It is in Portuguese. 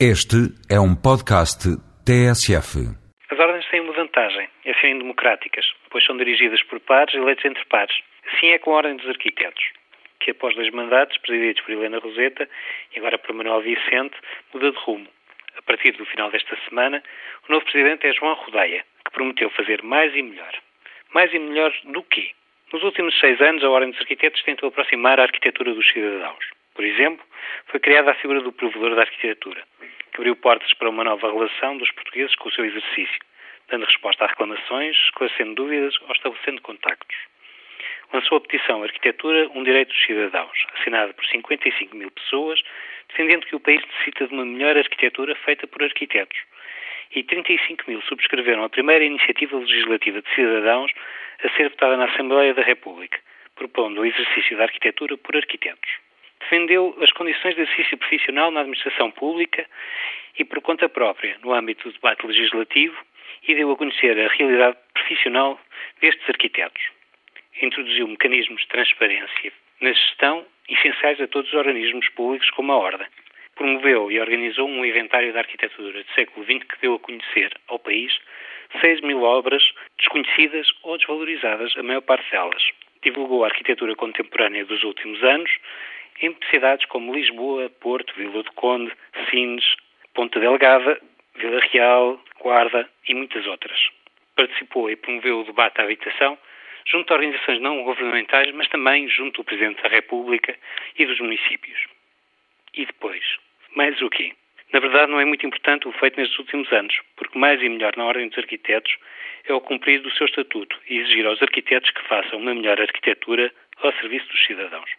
Este é um podcast TSF. As ordens têm uma vantagem, é serem democráticas, pois são dirigidas por pares eleitos entre pares. Assim é com a Ordem dos Arquitetos, que após dois mandatos, presididos por Helena Roseta e agora por Manuel Vicente, muda de rumo. A partir do final desta semana, o novo presidente é João Rodeia, que prometeu fazer mais e melhor. Mais e melhor do quê? Nos últimos seis anos, a Ordem dos Arquitetos tentou aproximar a arquitetura dos cidadãos. Por exemplo, foi criada a figura do provedor da arquitetura, que abriu portas para uma nova relação dos portugueses com o seu exercício, dando resposta a reclamações, esclarecendo dúvidas ou estabelecendo contactos. Lançou a petição Arquitetura, um direito dos cidadãos, assinada por 55 mil pessoas, defendendo que o país necessita de uma melhor arquitetura feita por arquitetos. E 35 mil subscreveram a primeira iniciativa legislativa de cidadãos a ser votada na Assembleia da República, propondo o exercício da arquitetura por arquitetos defendeu as condições de exercício profissional na administração pública e por conta própria, no âmbito do debate legislativo, e deu a conhecer a realidade profissional destes arquitetos. Introduziu mecanismos de transparência na gestão essenciais a todos os organismos públicos, como a Ordem. Promoveu e organizou um inventário da arquitetura do século XX que deu a conhecer ao país 6 mil obras desconhecidas ou desvalorizadas, a maior parte delas. Divulgou a arquitetura contemporânea dos últimos anos em cidades como Lisboa, Porto, Vila do Conde, Sines, Ponta Delgada, Vila Real, Guarda e muitas outras. Participou e promoveu o debate à habitação junto a organizações não governamentais, mas também junto ao Presidente da República e dos municípios. E depois? Mais o quê? Na verdade, não é muito importante o feito nestes últimos anos, porque mais e melhor na Ordem dos Arquitetos é o cumprir do seu estatuto e exigir aos arquitetos que façam uma melhor arquitetura ao serviço dos cidadãos.